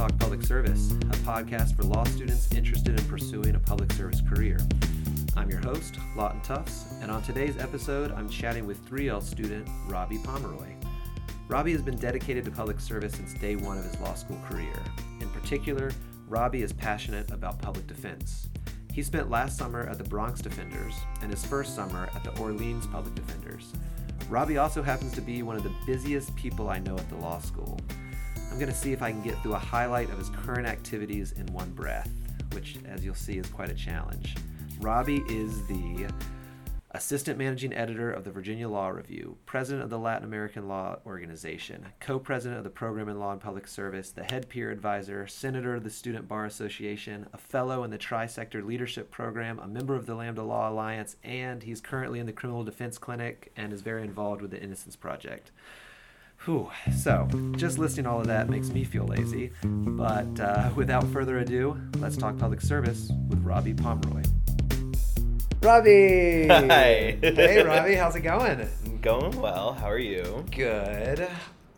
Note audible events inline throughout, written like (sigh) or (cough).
Talk Public Service, a podcast for law students interested in pursuing a public service career. I'm your host, Lawton Tufts, and on today's episode, I'm chatting with 3L student Robbie Pomeroy. Robbie has been dedicated to public service since day one of his law school career. In particular, Robbie is passionate about public defense. He spent last summer at the Bronx Defenders and his first summer at the Orleans Public Defenders. Robbie also happens to be one of the busiest people I know at the law school. I'm going to see if I can get through a highlight of his current activities in one breath, which, as you'll see, is quite a challenge. Robbie is the Assistant Managing Editor of the Virginia Law Review, President of the Latin American Law Organization, Co President of the Program in Law and Public Service, the Head Peer Advisor, Senator of the Student Bar Association, a Fellow in the Tri Sector Leadership Program, a member of the Lambda Law Alliance, and he's currently in the Criminal Defense Clinic and is very involved with the Innocence Project. Whew. So, just listing all of that makes me feel lazy. But uh, without further ado, let's talk public service with Robbie Pomeroy. Robbie! Hi. hey, Robbie, how's it going? (laughs) Going well. How are you? Good.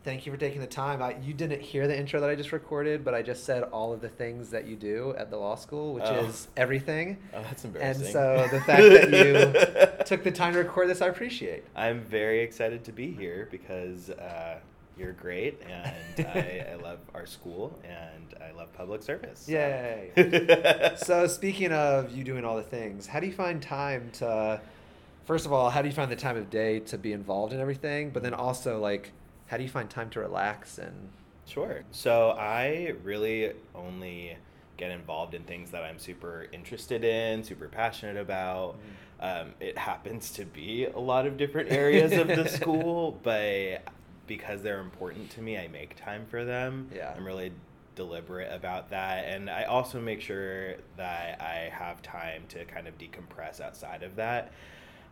Thank you for taking the time. I, you didn't hear the intro that I just recorded, but I just said all of the things that you do at the law school, which Oh. is everything. Oh, that's embarrassing. And so the fact that you (laughs) took the time to record this, I appreciate. I'm very excited to be here because uh, you're great, and I, (laughs) I love our school, and I love public service. so. Yay. (laughs) so speaking of you doing all the things, how do you find time to first of all, how do you find the time of day to be involved in everything? But then also like how do you find time to relax and Sure. So I really only get involved in things that I'm super interested in, super passionate about. Um, it happens to be a lot of different areas of the school, (laughs) but because they're important to me, I make time for them. Yeah. I'm really deliberate about that. And I also make sure that I have time to kind of decompress outside of that.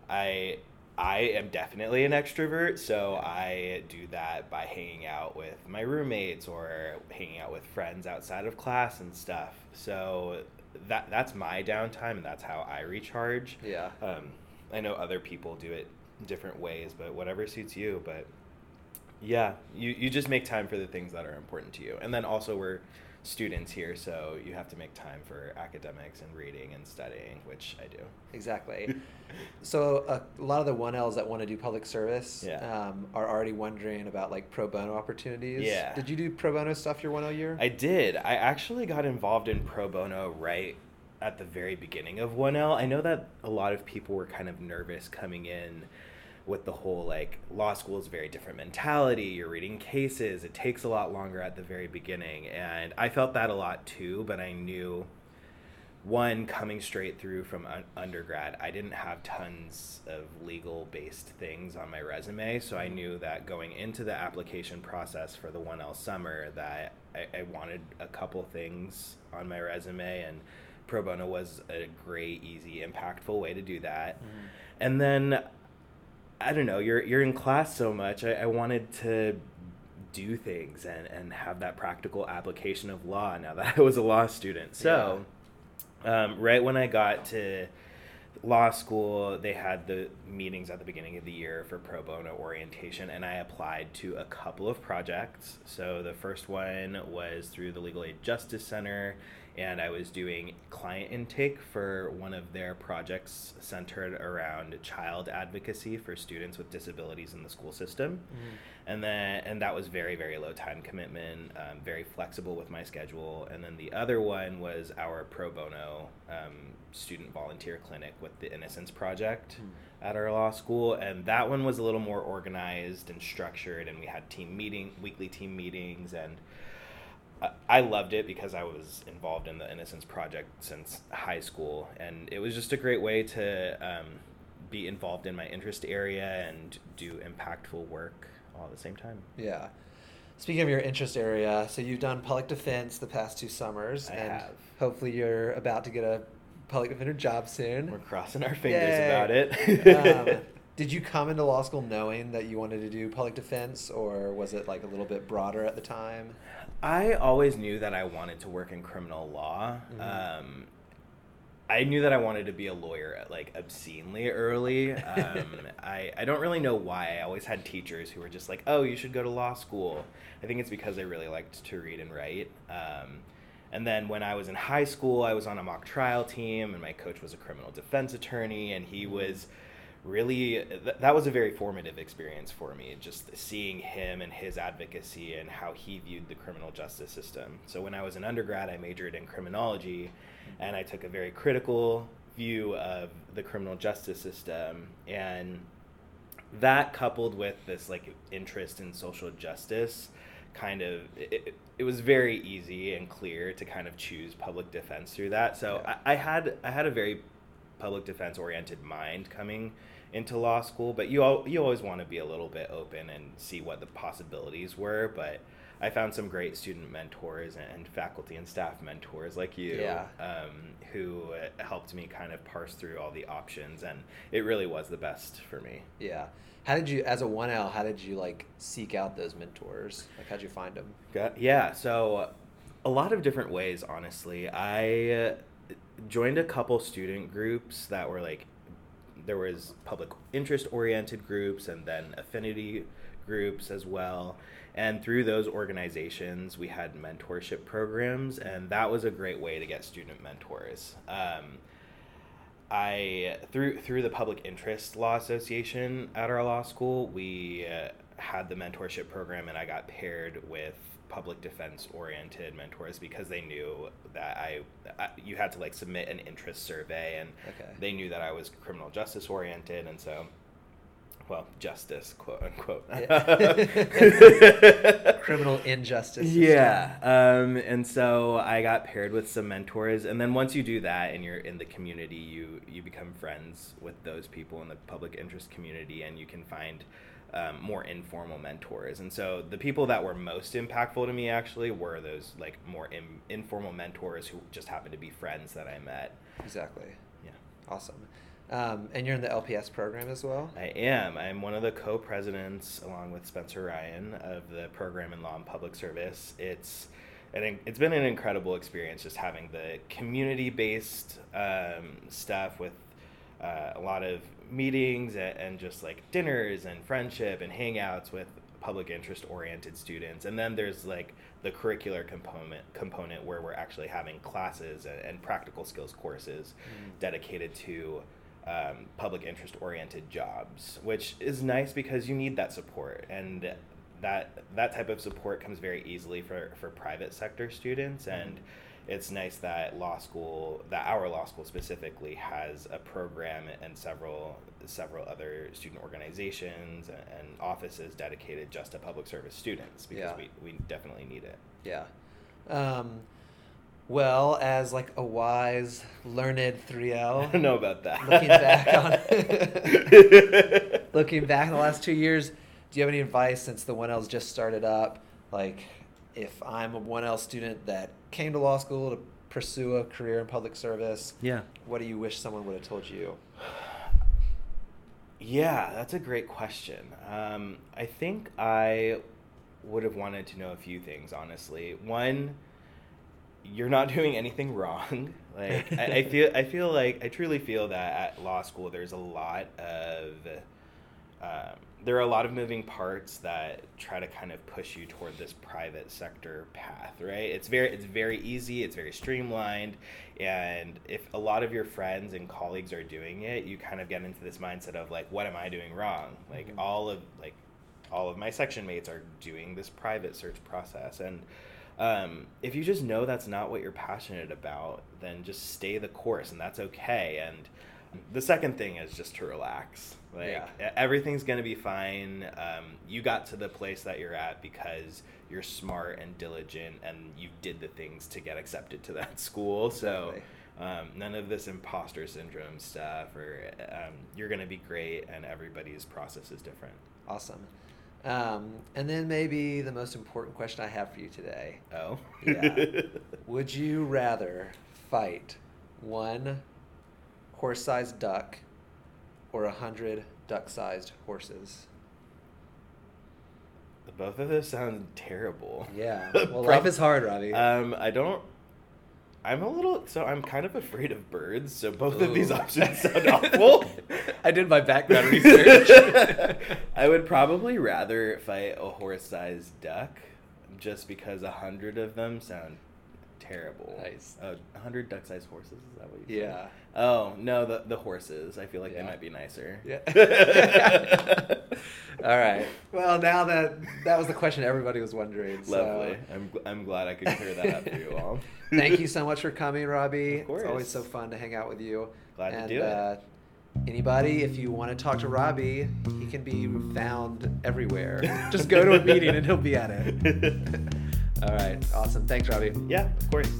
I I am definitely an extrovert, so I do that by hanging out with my roommates or hanging out with friends outside of class and stuff. So that that's my downtime and that's how I recharge. yeah. Um, I know other people do it different ways, but whatever suits you. But yeah, you, you just make time for the things that are important to you. And then also, we're students here, so you have to make time for academics and reading and studying, which I do. Exactly. so a lot of the 1Ls that want to do public service Yeah. um, are already wondering about like pro bono opportunities. Yeah. Did you do pro bono stuff your 1L year? I did. I actually got involved in pro bono right at the very beginning of 1L. I know that a lot of people were kind of nervous coming in with the whole like law school is a very different mentality. You're reading cases, it takes a lot longer at the very beginning. And I felt that a lot too, but I knew one coming straight through from un- undergrad i didn't have tons of legal based things on my resume so i knew that going into the application process for the 1l summer that i, I wanted a couple things on my resume and pro bono was a great easy impactful way to do that mm-hmm. and then i don't know you're, you're in class so much I, I wanted to do things and, and have that practical application of law now that (laughs) i was a law student so um, right when I got to law school, they had the meetings at the beginning of the year for pro bono orientation, and I applied to a couple of projects. So the first one was through the Legal Aid Justice Center, and I was doing client intake for one of their projects centered around child advocacy for students with disabilities in the school system. And then and that was very very low time commitment um, very flexible with my schedule. And then the other one was our pro bono um, student volunteer clinic with the innocence project at our law school. And that one was a little more organized and structured and we had team meeting weekly team meetings and I- I loved it because I was involved in the Innocence Project since high school, and it was just a great way to um, be involved in my interest area and do impactful work all at the same time. Yeah. Speaking of your interest area, so you've done public defense the past two summers, I and have. hopefully you're about to get a public defender job soon. We're crossing our fingers Yay. about it. um, (laughs) did you come into law school knowing that you wanted to do public defense, or was it like a little bit broader at the time? I always knew that I wanted to work in criminal law. Mhm. Um, I knew that I wanted to be a lawyer at like obscenely early. Um, (laughs) I, I don't really know why. I always had teachers who were just like, oh, you should go to law school. I think it's because I really liked to read and write. Um, and then when I was in high school, I was on a mock trial team, and my coach was a criminal defense attorney, and he was really th- that was a very formative experience for me just seeing him and his advocacy and how he viewed the criminal justice system. So when i was an undergrad i majored in criminology and i took a very critical view of the criminal justice system. And that coupled with this like interest in social justice kind of it, it was very easy and clear to kind of choose public defense through that. So Yeah. I, I had i had a very public defense oriented mind coming into law school but you al- you always want to be a little bit open and see what the possibilities were but I found some great student mentors and faculty and staff mentors like you Yeah. um, who helped me kind of parse through all the options and it really was the best for me Yeah. How did you, as a 1L, how did you like seek out those mentors? Like, how'd you find them? Yeah, so a lot of different ways, honestly. I uh, joined a couple student groups that were like, there was public interest oriented groups and then affinity groups as well. And through those organizations, we had mentorship programs, and that was a great way to get student mentors. Um, I through through the Public Interest Law Association at our law school, we uh, had the mentorship program, and I got paired with public defense oriented mentors because they knew that I, I you had to like submit an interest survey, and Okay. they knew that I was criminal justice oriented, and so. Well, justice, quote unquote. (laughs) Criminal injustice. system. Yeah. Um, and so I got paired with some mentors, and then once you do that and you're in the community, you you become friends with those people in the public interest community, and you can find um, more informal mentors. And so the people that were most impactful to me actually were those like more in, informal mentors who just happened to be friends that I met. Exactly. Yeah. Awesome. Um, and you're in the LPS program as well? I am. I'm one of the co-presidents, along with Spencer Ryan, of the program in law and public service. It's and it's been an incredible experience just having the community-based um, stuff with uh, a lot of meetings and, and just like dinners and friendship and hangouts with public interest oriented students. And then there's like the curricular component component where we're actually having classes and, and practical skills courses dedicated to um, public interest oriented jobs, which is nice because you need that support. And that that type of support comes very easily for, for private sector students. And it's nice that law school that our law school specifically has a program and several several other student organizations and, offices dedicated just to public service students because Yeah. we, we definitely need it Yeah. Um, well, as like a wise, learned 3L. (laughs) I don't know about that. Looking back on (laughs) (laughs) looking back in the last two years, do you have any advice since the 1L's just started up? Like, if I'm a 1L student that came to law school to pursue a career in public service, yeah. what do you wish someone would have told you? Yeah, that's a great question. Um, I think I would have wanted to know a few things, honestly. One, you're not (laughs) doing anything wrong. (laughs) Like I, I feel, I feel like I truly feel that at law school there's a lot of um, there are a lot of moving parts that try to kind of push you toward this private sector path, right? It's very it's very easy, it's very streamlined, and if a lot of your friends and colleagues are doing it, you kind of get into this mindset of like, what am I doing wrong? Like Mhm. all of like all of my section mates are doing this private search process and um, if you just know that's not what you're passionate about, then just stay the course, and that's okay. And the second thing is just to relax. Like Yeah. everything's gonna be fine. Um, you got to the place that you're at because you're smart and diligent, and you did the things to get accepted to that (laughs) school. So. Um, none of this imposter syndrome stuff, or um, you're gonna be great, and everybody's process is different. Awesome. Um, and then maybe the most important question I have for you today. Oh, Yeah. (laughs) Would you rather fight one horse sized duck or a hundred duck sized horses? Both of those sound terrible. Yeah. (laughs) Well, life is hard, Robbie. Um, I don't. I'm a little so I'm kind of afraid of birds. So both of these options (laughs) sound awful. I did my background (laughs) research. I would probably rather fight a horse-sized duck, just because a hundred of them sound terrible. Nice. A hundred duck-sized horses. Is that what you? said? yeah. Oh no, the the horses. I feel like Yeah. they might be nicer. Yeah. (laughs) All right. Well, now that that was the question everybody was wondering. so- Lovely. I'm I'm glad I could clear that up for you (laughs) all. Thank you so much for coming, Robbie. Of course. It's always so fun to hang out with you. Glad to do it. Uh, anybody, if you want to talk to Robbie, he can be found everywhere. Just go to a meeting and he'll be at it. (laughs) All right. Awesome. Thanks, Robbie. yeah, of course.